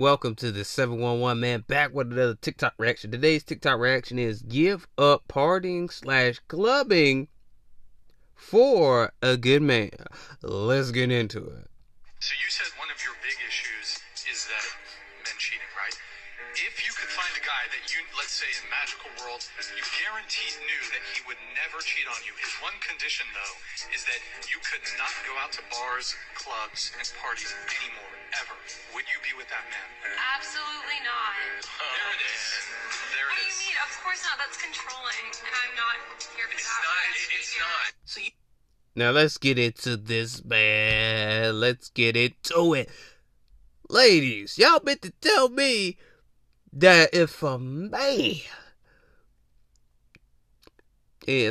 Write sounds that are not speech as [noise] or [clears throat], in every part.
Welcome to the 711 man back with another TikTok reaction. Today's TikTok reaction is give up partying slash clubbing for a good man. Let's get into it. So you said one of your big issues is that men cheating, right? If you could find a guy that you, let's say in magical world, you guaranteed knew that he would never cheat on you. His one condition though is that you could not go out to bars, clubs, and parties anymore, ever. Would you be with that man? Absolutely not. there it is. There What it do you mean? Of course not. That's controlling, and I'm not here for It's that. not. That's it- It's behavior. not. So you. Now let's get into this, man. Let's get into it. Ladies, y'all meant to tell me that if a man,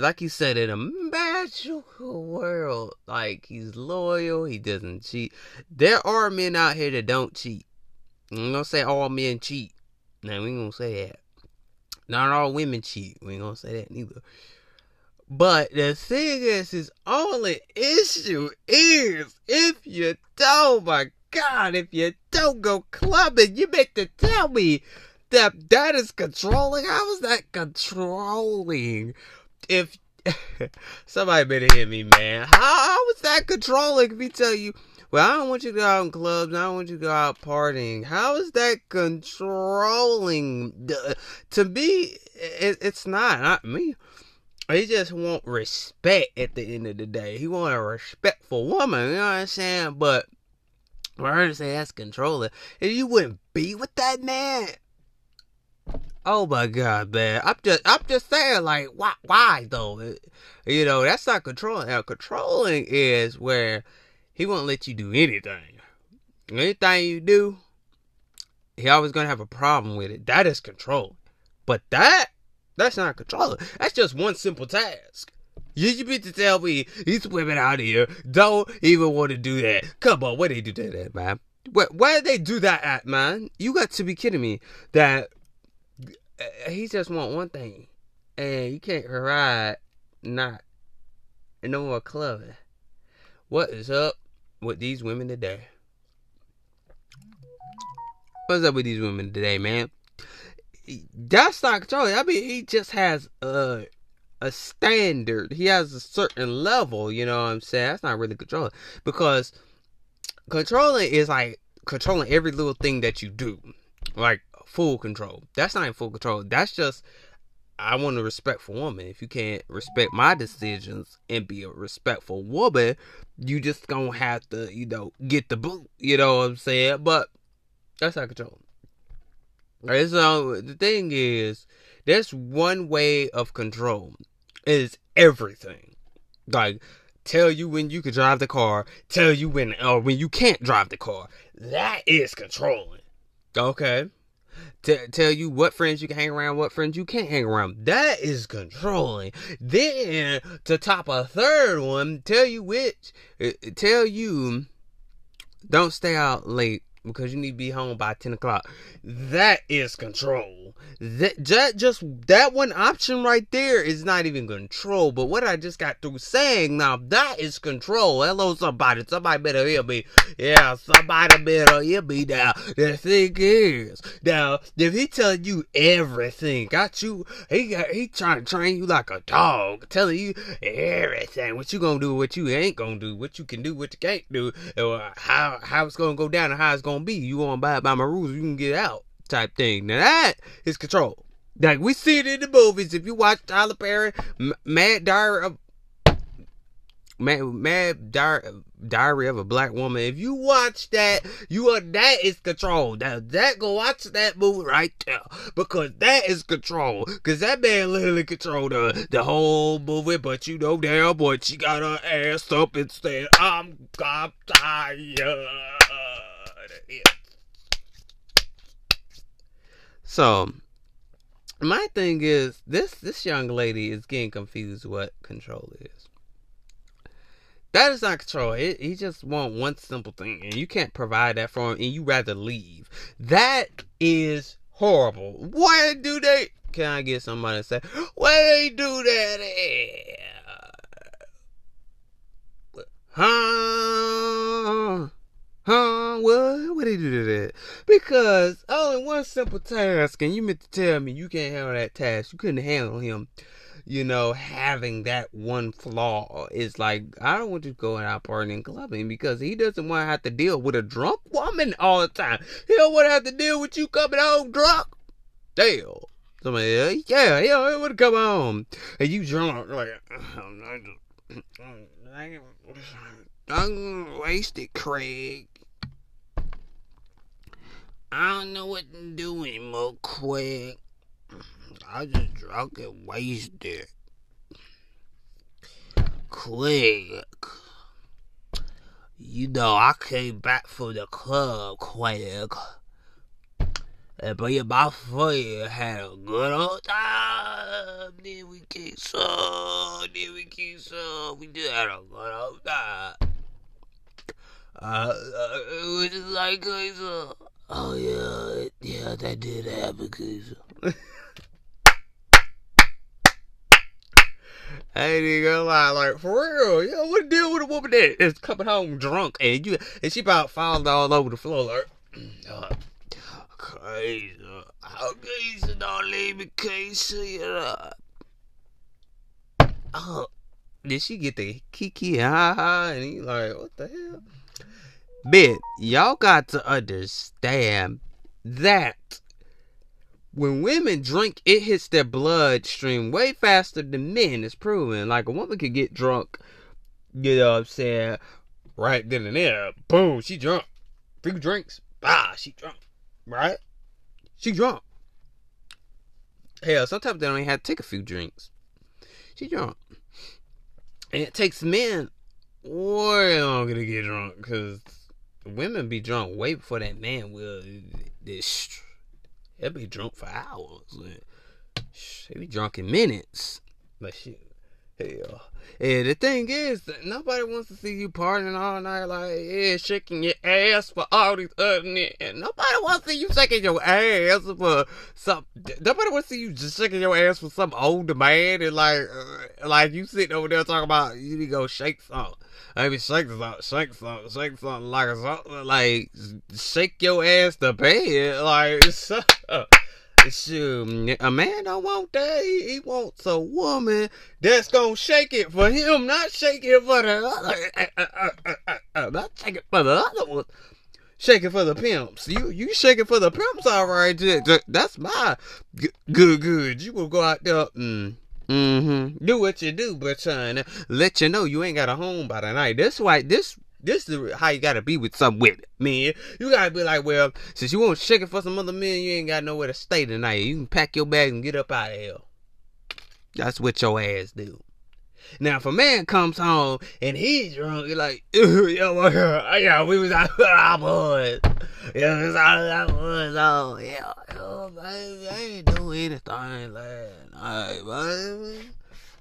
like you said, in a magical world, like he's loyal, he doesn't cheat. There are men out here that don't cheat. I'm gonna say all men cheat. Now we ain't gonna say that. Not all women cheat. We ain't gonna say that neither. But the thing is, his only issue is if you don't, my God, if you don't go clubbing, you meant to tell me that that is controlling. How is that controlling? If [laughs] somebody better hear me, man. How, how is that controlling? He tell you, well, I don't want you to go out in clubs. I don't want you to go out partying. How is that controlling? To me, it, it's not. Not me. He just want respect at the end of the day. He want a respectful woman, you know what I'm saying? But for her to say that's controlling, if you wouldn't be with that man. Oh my god, man. I'm just I'm just saying, like, why why though? You know, that's not controlling. Now controlling is where he won't let you do anything. Anything you do, he always gonna have a problem with it. That is control. But that that's not controlling. That's just one simple task. You should be to tell me these women out here don't even want to do that. Come on, where they do that at, man? Where where they do that at, man? You got to be kidding me. That he just want one thing, and you can't ride not in no more clubbing. What is up with these women today? What's up with these women today, man? That's not controlling. I mean, he just has a a standard. He has a certain level. You know what I'm saying? That's not really controlling because controlling is like controlling every little thing that you do, like full control. That's not even full control. That's just I want a respectful woman. If you can't respect my decisions and be a respectful woman, you just gonna have to, you know, get the boot. You know what I'm saying? But that's not control. Alright, so the thing is, there's one way of control. Is everything. Like tell you when you can drive the car, tell you when or when you can't drive the car. That is controlling. Okay. T- tell you what friends you can hang around, what friends you can't hang around. That is controlling. Then to top a third one, tell you which, uh, tell you don't stay out late because you need to be home by 10 o'clock. That is control. That, that just that one option right there is not even control. But what I just got through saying now, that is control. Hello, somebody. Somebody better hear me. Yeah, somebody better hear me now. The thing is, now, if he telling you everything, got you, he got, he trying to train you like a dog, telling you everything. What you gonna do, what you ain't gonna do, what you can do, what you can't do, or how, how it's gonna go down and how it's gonna be. You gonna abide by my rules, you can get out type thing. Now that is control. Like we see it in the movies. If you watch Tyler Perry, M- Mad Diary of Mad, Mad Diary, Diary of a Black Woman. If you watch that, you are that is control. Now that go watch that movie right there because that is control. Because that man literally controlled the the whole movie. But you know damn boy, she got her ass up and said, "I'm, I'm tired." Yeah. So, my thing is this this young lady is getting confused what control is. That is not control. It, he just want one simple thing, and you can't provide that for him, and you rather leave. That is horrible. Why do they? Can I get somebody to say why they do that? Huh? Huh? What? What did he do to that? Because only one simple task, and you meant to tell me you can't handle that task. You couldn't handle him, you know, having that one flaw. It's like, I don't want you going out partying and clubbing because he doesn't want to have to deal with a drunk woman all the time. He don't want to have to deal with you coming home drunk. Damn. Somebody, yeah, yeah, he would come home. And you drunk, like, I'm [clears throat] wasted, Craig. I don't know what to do anymore, Quick. I just drunk and wasted. Quick. You know, I came back from the club, Quick. And me and my friend had a good old time. Then we kicked some. Then we kicked some. We did have a good old time. Uh, uh, it was just like, uh, oh yeah, yeah, that did happen, cause I ain't even gonna lie, like for real, yo, what deal with a woman that is coming home drunk and you and she about falling all over the floor, like, [clears throat] uh, crazy, how crazy, don't leave me crazy, uh, oh, did she get the kiki ha ha? And he like, what the hell? But y'all got to understand that when women drink, it hits their bloodstream way faster than men. It's proven. Like a woman could get drunk, you know what I'm saying, right then and there. Boom, she drunk. Few drinks, ah, she drunk. Right? She drunk. Hell, sometimes they don't even have to take a few drinks. She drunk. And it takes men way longer to get drunk because women be drunk way before that man will. This they'll be drunk for hours. They be drunk in minutes. But shit, hell. And the thing is, nobody wants to see you partying all night, like yeah, shaking your ass for all these other niggas. Nobody wants to see you shaking your ass for some. Nobody wants to see you just shaking your ass for some older man and like, uh, like you sitting over there talking about you need to go shake something. Maybe shake something, shake something, shake something like something like shake your ass to bed, like. [laughs] Shoot, a man don't want that. He, wants a woman that's gonna shake it for him, not shake it for the other. Uh, uh, not shake it for the other one. Shake it for the pimps. You you shake it for the pimps, all right. That's my good good. You will go out there. Mm, mm-hmm. Do what you do, but son, let you know you ain't got a home by the night. This why this this is how you gotta be with some women, man. You gotta be like, well, since you want it for some other men, you ain't got nowhere to stay tonight. You can pack your bag and get up out of here. That's what your ass do. Now, if a man comes home and he's drunk, you're like, [laughs] yo, [laughs] yeah, we was out with our boys. Yeah, we was out with our boys. Oh, yeah, yo, baby, I ain't do anything last night, baby.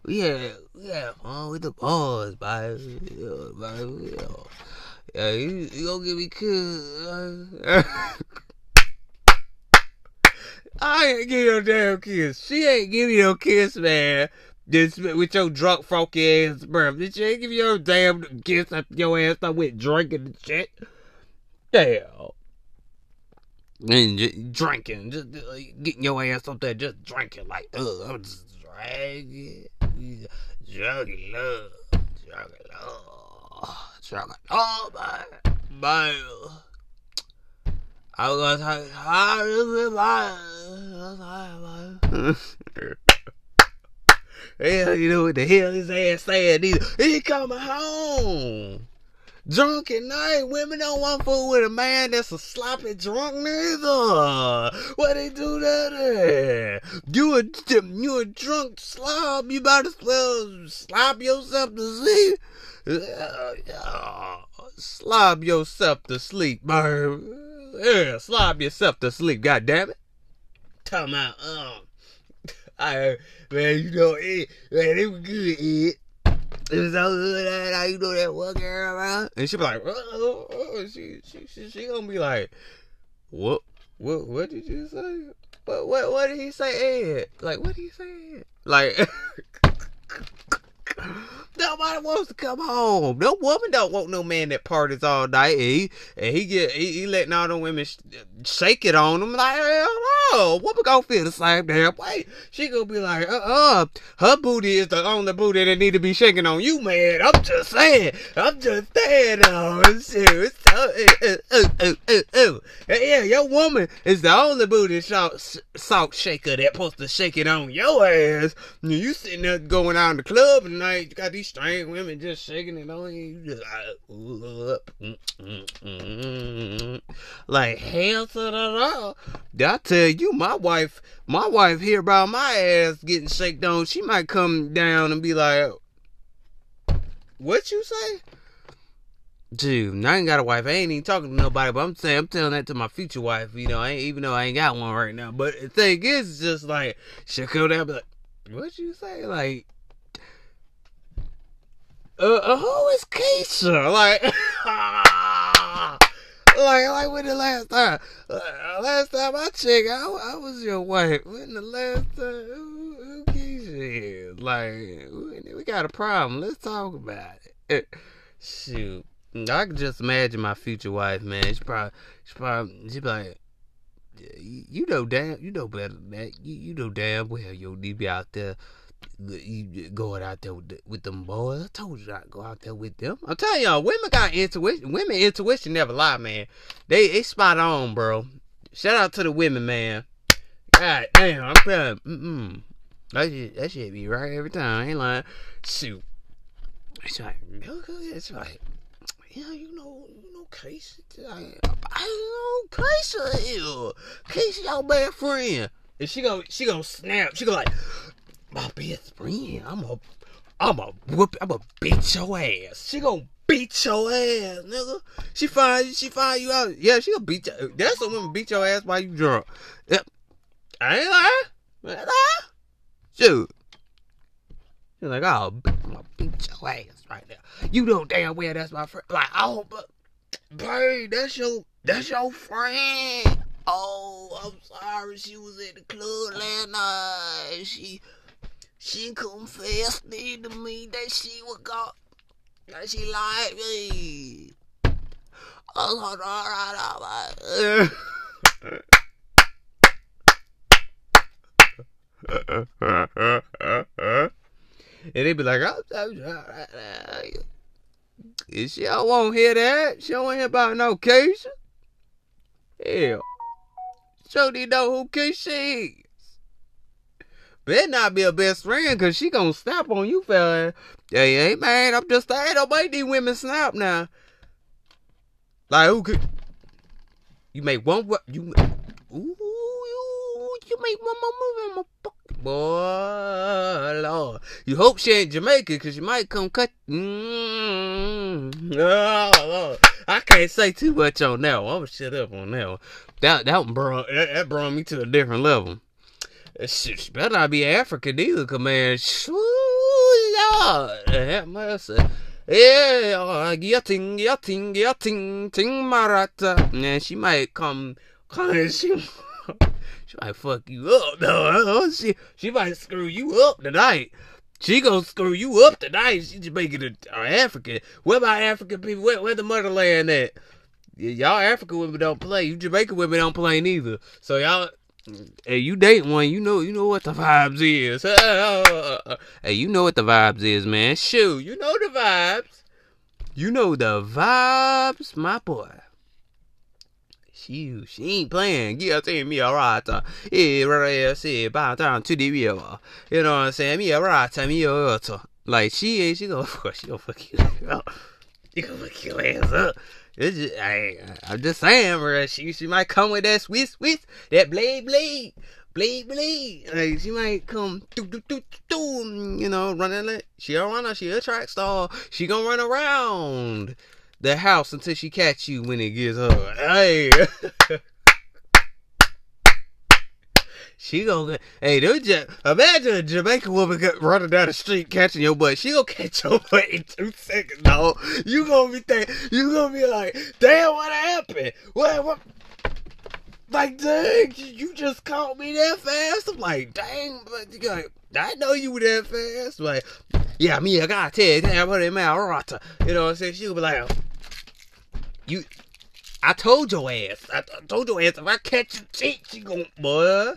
We had fun with the boys, baby. Yeah, baby. Yeah, yeah you, you gonna give me kiss? [laughs] I ain't give no damn kiss. She ain't give you no kiss, man. This with your drunk, funky ass breath. Did she ain't give you no damn kiss after your ass I went drinking and shit? Damn. And just drinking, just getting your ass up there, just drinking like, ugh, I'm just dragging. Love. Druggy love, man. Man. I was like, how is it, man? Hell, you know what the hell his ass saying? He coming home. Drunk at night, women don't want fool with a man that's a sloppy drunk neither. What they do that at? You a you a drunk slob. You might as well slob yourself to sleep. slob yourself to sleep, man. Yeah, slob yourself to sleep. God damn it. Talking about um, [laughs] I man, you know it. Man, it was good. It. It was so good. How you do that one girl, around? And she be like, oh, oh, oh. She, she, she, she gonna be like, what, what, what did you say? What, what, what did he say? Ed? Like, what did he say? Ed? Like, [laughs] [laughs] Nobody wants to come home. No woman don't want no man that parties all night. And he and he get he, he letting all the women sh- shake it on him like hell no. Woman gonna feel the same damn way. She gonna be like uh uh her booty is the only booty that need to be shaking on you, man. I'm just saying. I'm just saying. Oh shit. So, uh, uh, uh. Yeah, your woman is the only booty salt, salt shaker that supposed to shake it on your ass. You sitting there going out in the club at night. You got these strange women just shaking it on you. Ooh, up. Mm-mm-mm. like hell to the law. I tell you, my wife, my wife hear about my ass getting shaken on. She might come down and be like, "What you say?" Dude, I ain't got a wife. I ain't even talking to nobody, but I'm saying I'm telling that to my future wife. You know, I ain't, even though I ain't got one right now. But the thing is, it's just like she'll come down and be like, "What you say?" Like, uh, uh who is Keisha? Like, [laughs] like, like when the last time, uh, last time I checked, I, I was your wife. When the last time, who, who Keisha is? Like, we, we got a problem. Let's talk about it. [laughs] Shoot. I can just imagine my future wife, man. She probably, she probably, she be like, you know damn, you know better than that. You, you know damn well you need to be out there, you going out there with, the, with them boys. I told you to go out there with them. I'm telling y'all, women got intuition. Women intuition never lie, man. They they spot on, bro. Shout out to the women, man. God damn, I'm telling, Mm-mm. That shit, that shit be right every time. I ain't lying. Shoot. It's like, it's like yeah, you know, you know, Casey. I, I know Casey. Casey, your best friend. And she go, she gonna snap. She go like, my best friend. I'm a, I'm a whoop. I'm a beat your ass. She gonna beat your ass, nigga. She find, she find you out. Yeah, she gonna beat you. That's a woman beat your ass while you drunk. Yep. I ain't lying. I. Shoot. She's like, oh, I'm gonna beat your ass right now. You know damn well that's my friend. Like, oh, uh, but, babe, that's your, that's your friend. Oh, I'm sorry. She was at the club last night. She, she confessed to me that she was got, that she liked me. I was right, all right. and they be like, oh, oh, oh, she don't hear that. She don't hear about no Keisha. Hell. Show need know who Keisha is. Better not be a best friend, cause she gonna snap on you, fella. Hey, hey, man, I'm just saying, don't make these women snap now. Like, who could... You make one... You... Ooh, you, you make one more move, my Boy, Lord. You hope she ain't Jamaican because she might come cut. Mm. Oh, Lord. I can't say too much on that one. I'm shut up on that one. That, that one brought, that, that brought me to a different level. Shit, better not be African either, man, Lord, have mercy. Yeah, getting, getting, getting, ting marata. Man, she might come, come, she, [laughs] she might fuck you up, though. She, she might screw you up tonight. She gonna screw you up tonight. She just making it uh, African. Where my African people? Where, where the motherland at? Y'all African women don't play. You Jamaican women don't play neither. So y'all, hey, you date one, you know, you know what the vibes is. [laughs] hey, you know what the vibes is, man. Shoot, you know the vibes. You know the vibes, my boy. She, she ain't playing. Give it me a right. Say, bow down to the river. You know what I'm saying? Me a right. Me a right. Like she ain't. She gonna, [laughs] she gonna fuck you [laughs] up. She gonna fuck your ass up. Just, I, I'm just saying, bro. She, she might come with that Swiss, Swiss, that blade, blade, blade, blade. Like she might come, do, do, do, do, you know, running. Like, she a runner. She a track star. She gonna run around the house until she catch you when it gets her. Hey. [laughs] She gonna hey, dude, just, imagine a Jamaican woman running down the street catching your butt. She gonna catch your butt in two seconds, dog. You gonna be think, you gonna be like, damn, what happened? What, what? Like, dang, you just caught me that fast. I'm like, dang, but you like, I know you were that fast. Like, yeah, me, I gotta tell you, damn, what man, right. You know what I'm saying? She'll be like, you, I told your ass, I, I told your ass, if I catch you cheat, she gon' boy.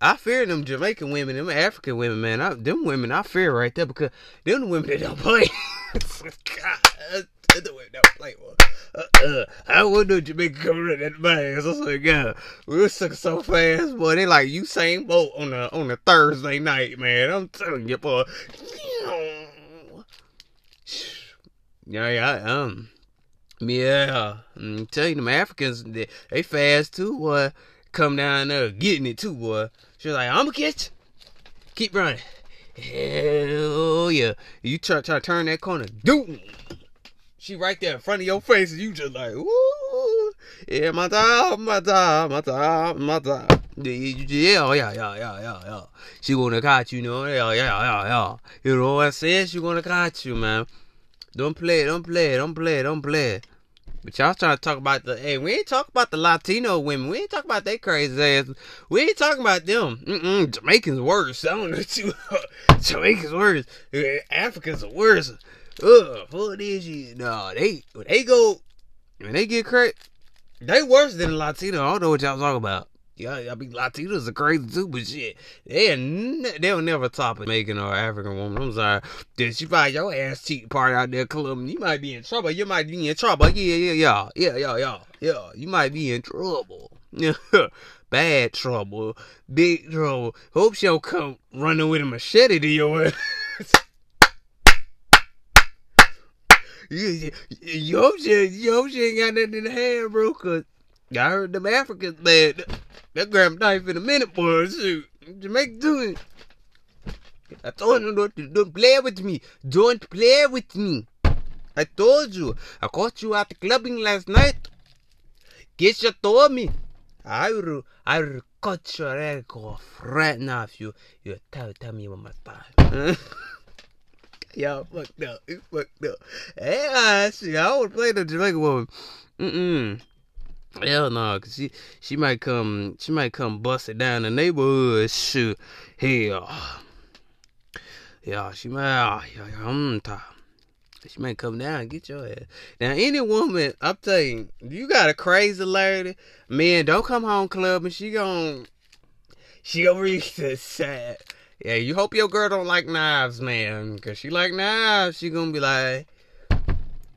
I fear them Jamaican women, them African women, man. I, them women, I fear right there because them the women that don't play. [laughs] God, the women don't play. Boy. Uh, uh, I wouldn't know coming in that bag. I like, God, we were sucking so fast, boy. They like you same boat on a on a Thursday night, man. I'm telling you, boy. Yeah, yeah, um, yeah. I'm telling you, them Africans, they, they fast too, boy. Come down there getting it too, boy. She was like, I'm gonna catch you. Keep running. Hell yeah. You try, try to turn that corner. Doom. She right there in front of your face, and you just like, ooh, yeah, my time, my time, my time, my time. Yeah, oh, yeah, yeah, yeah, yeah, yeah. She gonna catch you, you know, yeah, yeah, yeah, yeah. You know what I said? She gonna catch you, man. Don't play, don't play, don't play, don't play. But y'all trying to talk about the hey, we ain't talking about the Latino women. We ain't talking about they crazy ass. We ain't talking about them. Mm-mm, Jamaicans worse. I don't know too. [laughs] Jamaicans worse. Uh, Africans are worse. Ugh, fuck this shit. No, they when they go when they get crazy, they worse than the Latino. I don't know what y'all talking about. Yeah, I mean Latinos are crazy too, but shit, they they'll never top a Jamaican or African woman. I'm sorry. Did she find your ass cheating part out there, Colombia? You might be in trouble. You might be in trouble. Yeah, yeah, yeah, yeah, yeah, yeah, yeah. You might be in trouble. [laughs] Bad trouble, big trouble. Hope she don't come running with a machete to your ass. you, you, hope she, you hope she ain't got nothing in the hand, bro. Cause I heard them Africans, man. That grab knife in a minute, boy. Shoot, Jamaica doing. I told you don't, don't play with me. Don't play with me. I told you. I caught you at the clubbing last night. You told me. I will, I will cut your head off right now if you, you tell, tell me one more time. [laughs] Y'all fucked up. You fucked up. Hey, I see. I would play the Jamaican woman. Mm-mm. Hell no, cause she she might come she might come bust it down the neighborhood. Shoot, hell, yeah, she might. Yeah, I'm tired. She might come down and get your ass. Now, any woman, I'm telling you, you got a crazy lady, man, don't come home club and she gon' she gonna reach [laughs] the side. Yeah, you hope your girl don't like knives, man, cause she like knives. She gonna be like.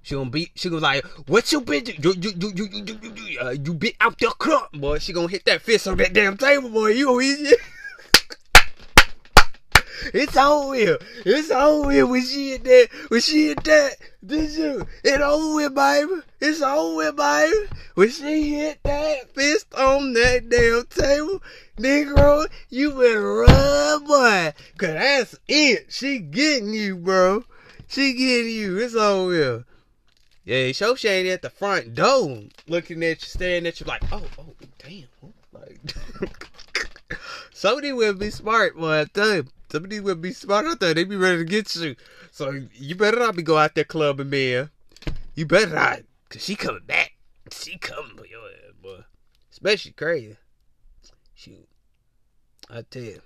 She gonna be, she gonna like, what you been, you, you, you, you, you, you, you, uh, you been out there club, boy. She gonna hit that fist on that damn table, boy. You gonna eat it. [laughs] It's over with. It's over with when she hit that. When she hit that. Did you? It's over with, baby. It's over with, baby. When she hit that fist on that damn table, Negro, you better run, boy. Cause that's it. She getting you, bro. She getting you. It's over with. Yeah, ain't at the front door looking at you, staring at you like, oh, oh, damn. Like, [laughs] somebody will be smart, boy. I tell you. Somebody will be smart out there. They be ready to get you. So you better not be go out there clubbing, man. You better not. Cause she coming back. She coming for your ass, boy. Especially crazy. Shoot. I tell you.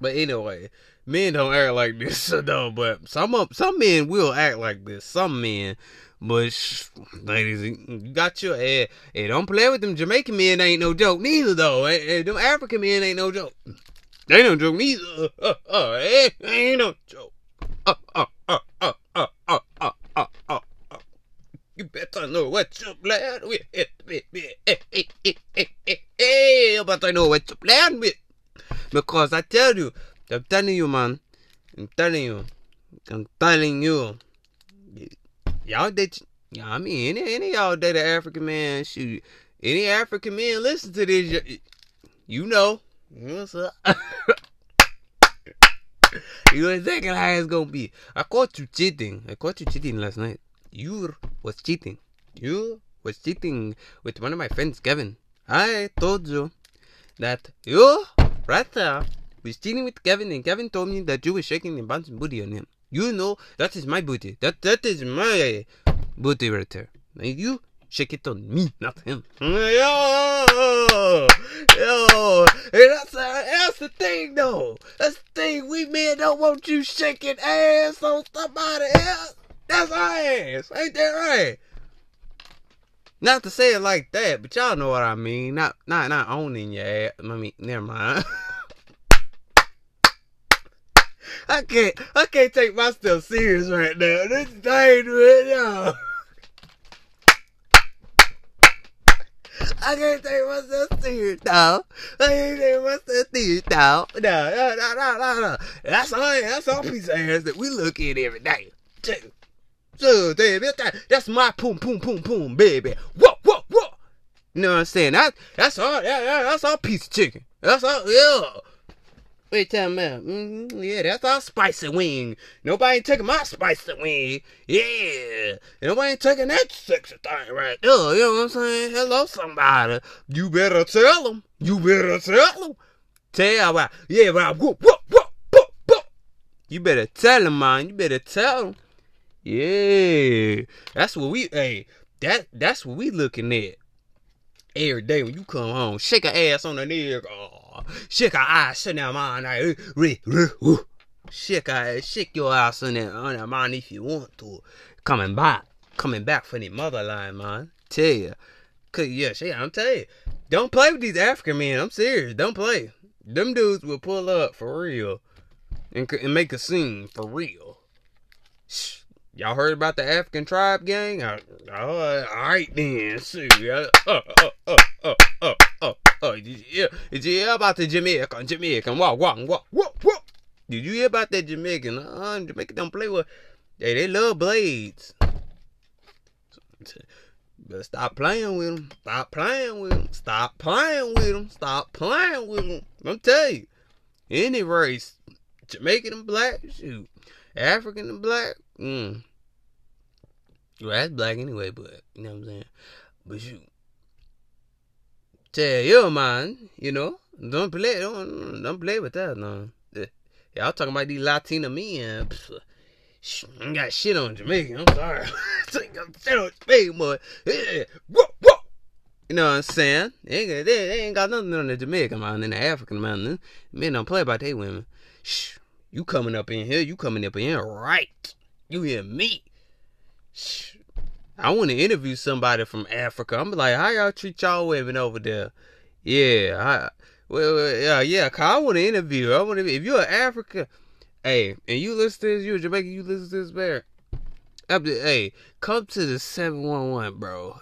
But anyway, men don't act like this, [laughs] no. But some of, some men will act like this. Some men, but sh- ladies, you got your ass. Hey, don't play with them Jamaican men. Ain't no joke neither, though. Hey, hey, them African men ain't no joke. They no joke neither. Uh, uh, hey, ain't no joke. Uh, uh, uh, uh, uh, uh, uh, uh, uh. You better know what you're playing with. Hey, hey, hey, hey, hey, hey, hey, better know what you're playing with. Because I tell you, I'm telling you, man. I'm telling you. I'm telling you. Y'all date. Yeah, I mean, any any y'all date an African man, shoot. Any African man listen to this, you know. What's up? [laughs] you know exactly how it's gonna be. I caught you cheating. I caught you cheating last night. You was cheating. You was cheating with one of my friends, Kevin. I told you that you right there was cheating with Kevin, and Kevin told me that you were shaking and bouncing booty on him. You know that is my booty. That that is my booty right there. And you shake it on me, not him. Yo, yo, and that's that's the thing though. That's the hey, we men don't want you shaking ass on somebody else. That's our ass. Ain't that right? Not to say it like that, but y'all know what I mean. Not not not owning your ass. I mean, never mind. [laughs] I can't I can't take myself serious right now. This thing right now. I can't take myself serious now. I can't take myself serious now. No, no, no, no, no, no. That's all that's all piece of ass that we look at every day. So, that's my poom, poom, poom, poom, baby. Whoa, whoa, whoa. You know what I'm saying? That, that's all, yeah, yeah, that's all piece of chicken. That's all, yeah. Wait, tell me, mm-hmm, yeah, that's our spicy wing. Nobody taking my spicy wing. Yeah. Nobody taking that sexy thing right there. You know what I'm saying? Hello, somebody. You better tell them. You better tell them. Tell them. Yeah, but whoop, whoop, whoop, whoop, whoop. You better tell them, man. You better tell them. Yeah, that's what we. Hey, that that's what we looking at every day when you come home. Shake her ass on the nigga. Oh, shake her ass sit down, man. Shake her shake your ass on that on man if you want to. Coming back, coming back for the motherline, man. Tell you, cause yeah, shit, I'm tell you, don't play with these African men. I'm serious. Don't play. Them dudes will pull up for real and, and make a scene for real. Shh. Y'all heard about the African tribe gang? I, oh, all right then. See, uh, uh, uh, uh, uh, uh, uh. Did you hear? Did you hear about the Jamaican? Jamaican? Walk, walk, walk, walk, walk. Did you hear about that Jamaican? Uh, Jamaican don't play with. Hey, they love blades. Better stop playing with them. Stop playing with them. Stop playing with them. Stop playing with them. I'm telling you, any race, Jamaican and black, shoot, African and black, mm, well, that's black anyway, but you know what I'm saying. But you tell your man, you know, don't play, don't don't play with that, no. Y'all talking about these Latina men. Ain't got shit on Jamaican. I'm sorry. [laughs] shit on Jamaican, but yeah. You know what I'm saying? They ain't, they, ain't got nothing on the Jamaican man and the African man. Men don't play about they women. Shh, you coming up in here? You coming up in here right? You hear me? I want to interview somebody from Africa. I'm like, how y'all treat y'all women over there? Yeah, I, well, yeah, yeah. Cause I want to interview. I want to. If you're an African, hey, and you listen to this, you a Jamaican, you listen to this, bear. Hey, come to the seven one one, bro.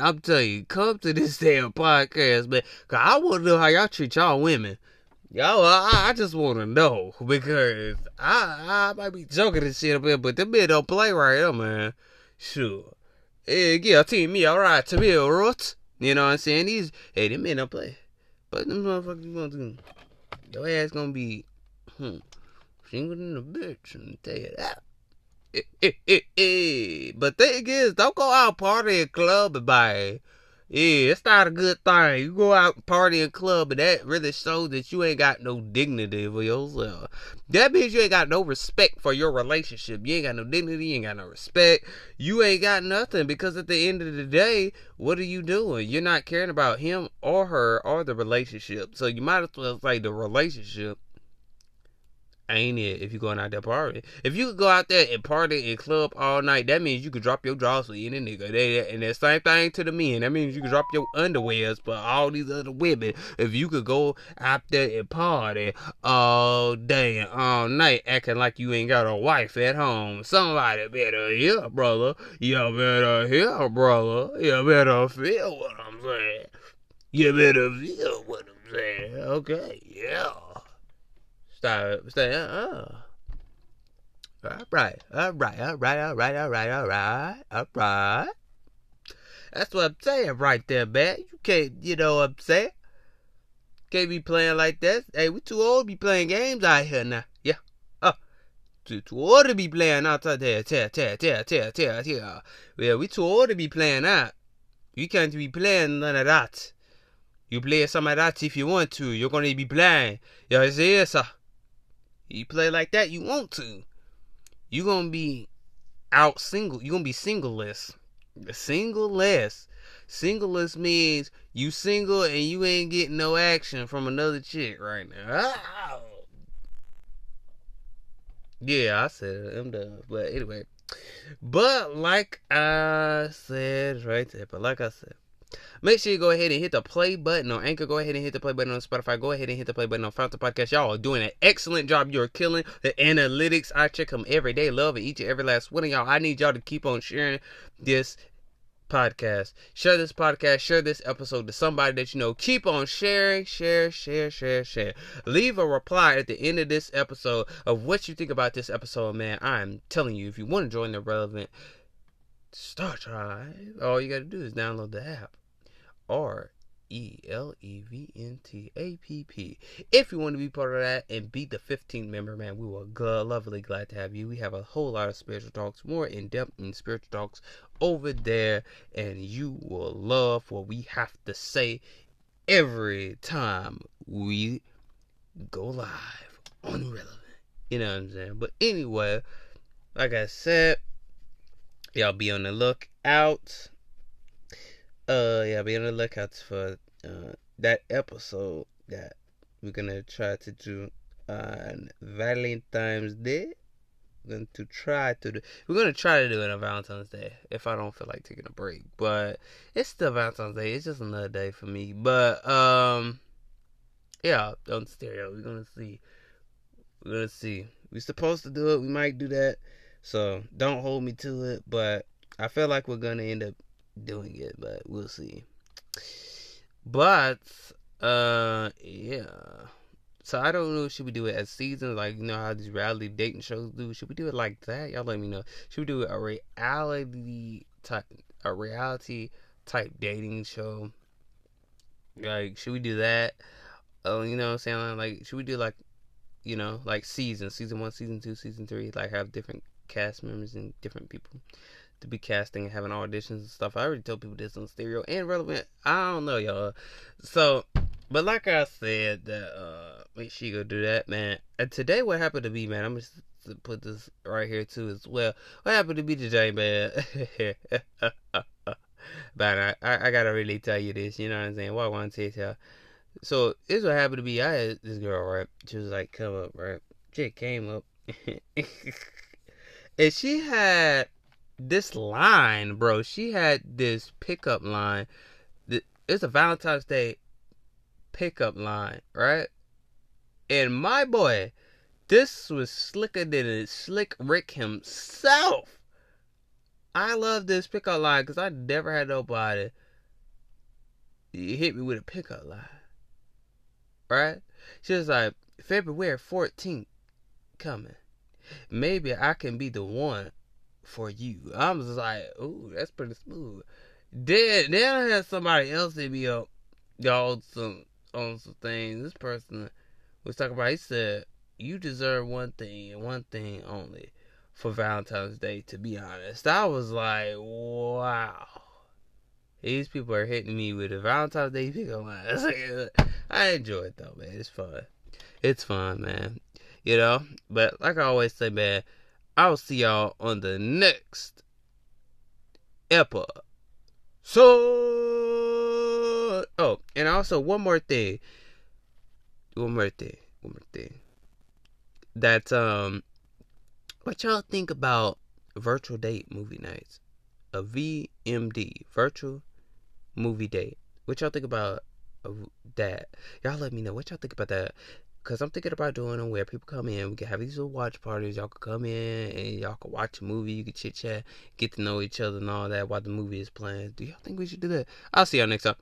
I'm telling you, come to this [laughs] damn podcast, man. Cause I want to know how y'all treat y'all women. Y'all, I, I just want to know because I I might be joking and shit a bit, but them men don't play right here, man. Sure. Hey, yeah, team me, alright, to me, alright. You know what I'm saying? These, hey, them men don't play. But them motherfuckers gonna do. Your ass gonna be, hmm, single than a bitch, and tell you that. Eh, eh, eh, eh. But thing is, don't go out party club, bye. Yeah, it's not a good thing. You go out and party and club, and that really shows that you ain't got no dignity for yourself. That means you ain't got no respect for your relationship. You ain't got no dignity. You ain't got no respect. You ain't got nothing because at the end of the day, what are you doing? You're not caring about him or her or the relationship. So you might as well say the relationship ain't it if you going out there party. If you could go out there and party and club all night, that means you could drop your drawers for any nigga. They, and the same thing to the men. That means you could drop your underwears for all these other women. If you could go out there and party all day and all night acting like you ain't got a wife at home. Somebody better hear, brother. You better hear, brother. You better feel what I'm saying. You better feel what I'm saying. Okay, yeah. Stop. Stay. Uh. All right. All right. All right. All right. All right. All right. All right. That's what I'm saying right there, man. You can't, you know what I'm saying? Can't be playing like that. Hey, we too old to be playing games out here now. Yeah. Oh. Too, too old to be playing outside there. Tear, tear, tear, tear, tear, tear. Yeah, we too old to be playing that. You can't be playing none of that. You play some of that if you want to. You're gonna be playing. You see, sir? You play like that, you want to. you gonna be out single. you gonna be singleless. Singleless. Singleless means you single and you ain't getting no action from another chick right now. Ah, oh. Yeah, I said it. I'm done. But anyway. But like I said right there, but like I said, make sure you go ahead and hit the play button on Anchor. Go ahead and hit the play button on Spotify. Go ahead and hit the play button on Fountain Podcast. Y'all are doing an excellent job. You're killing the analytics. I check them every day. Love it each and every last one of y'all. I need y'all to keep on sharing this podcast. Share this podcast, share this episode to somebody that you know. Keep on sharing, share, share, share, share. Leave a reply at the end of this episode of what you think about this episode, man. I'm telling you, if you want to join the relevant Star Tribe, all you got to do is download the app. Or E L E V N T A P P. If you want to be part of that and be the 15th member, man, we will gl- lovely glad to have you. We have a whole lot of spiritual talks, more in depth in spiritual talks over there, and you will love what we have to say every time we go live on Relevant. You know what I'm saying? But anyway, like I said, y'all be on the lookout uh yeah be on the lookout for uh that episode that we're gonna try to do on valentine's day. We're going to try to do we're gonna try to do it on valentine's day if i don't feel like taking a break but it's still valentine's day. It's just another day for me but um yeah on stereo we're gonna see. We're gonna see. We're supposed to do it. We might do that. So don't hold me to it but i feel like we're gonna end up doing it, but we'll see. But uh yeah. So I don't know should we do it as seasons like you know how these reality dating shows do? Should we do it like that? Y'all let me know. Should we do a reality type a reality type dating show? Like should we do that? Oh, you know what I'm saying? Like should we do like you know, like seasons, season one, season two, season three, like have different cast members and different people to be casting and having auditions and stuff. I already told people this on stereo and relevant. I don't know, y'all. So, but like I said, that uh, make sure you go do that, man. And today, what happened to me, man? I'm just to put this right here too as well. What happened to me today, man? [laughs] but I, I, gotta really tell you this. You know what I'm saying? What I want to tell. So this what happened to me. I had this girl, right? She was like, "Come up, right?" She came up, [laughs] and she had this line, bro. She had this pickup line. It's a Valentine's Day pickup line, right? And my boy, this was slicker than Slick Rick himself. I love this pickup line because I never had nobody hit me with a pickup line. Right? She was like, February 14th coming. Maybe I can be the one for you. I was like, ooh, that's pretty smooth. Then then I had somebody else hit me up, y'all some on some things. This person was talking about. He said, "You deserve one thing and one thing only for Valentine's Day." To be honest, I was like, wow. These people are hitting me with a Valentine's Day pickup line. [laughs] I enjoy it though, man. It's fun. It's fun, man. You know, but like I always say, man, I'll see y'all on the next episode. Oh, and also one more thing. One more thing. One more thing. That um, what y'all think about virtual date movie nights? A VMD, virtual movie date. What y'all think about that? Y'all let me know what y'all think about that. Cause I'm thinking about doing them where people come in. We can have these little watch parties. Y'all could come in and y'all could watch a movie. You could chit chat, get to know each other and all that while the movie is playing. Do y'all think we should do that? I'll see y'all next time.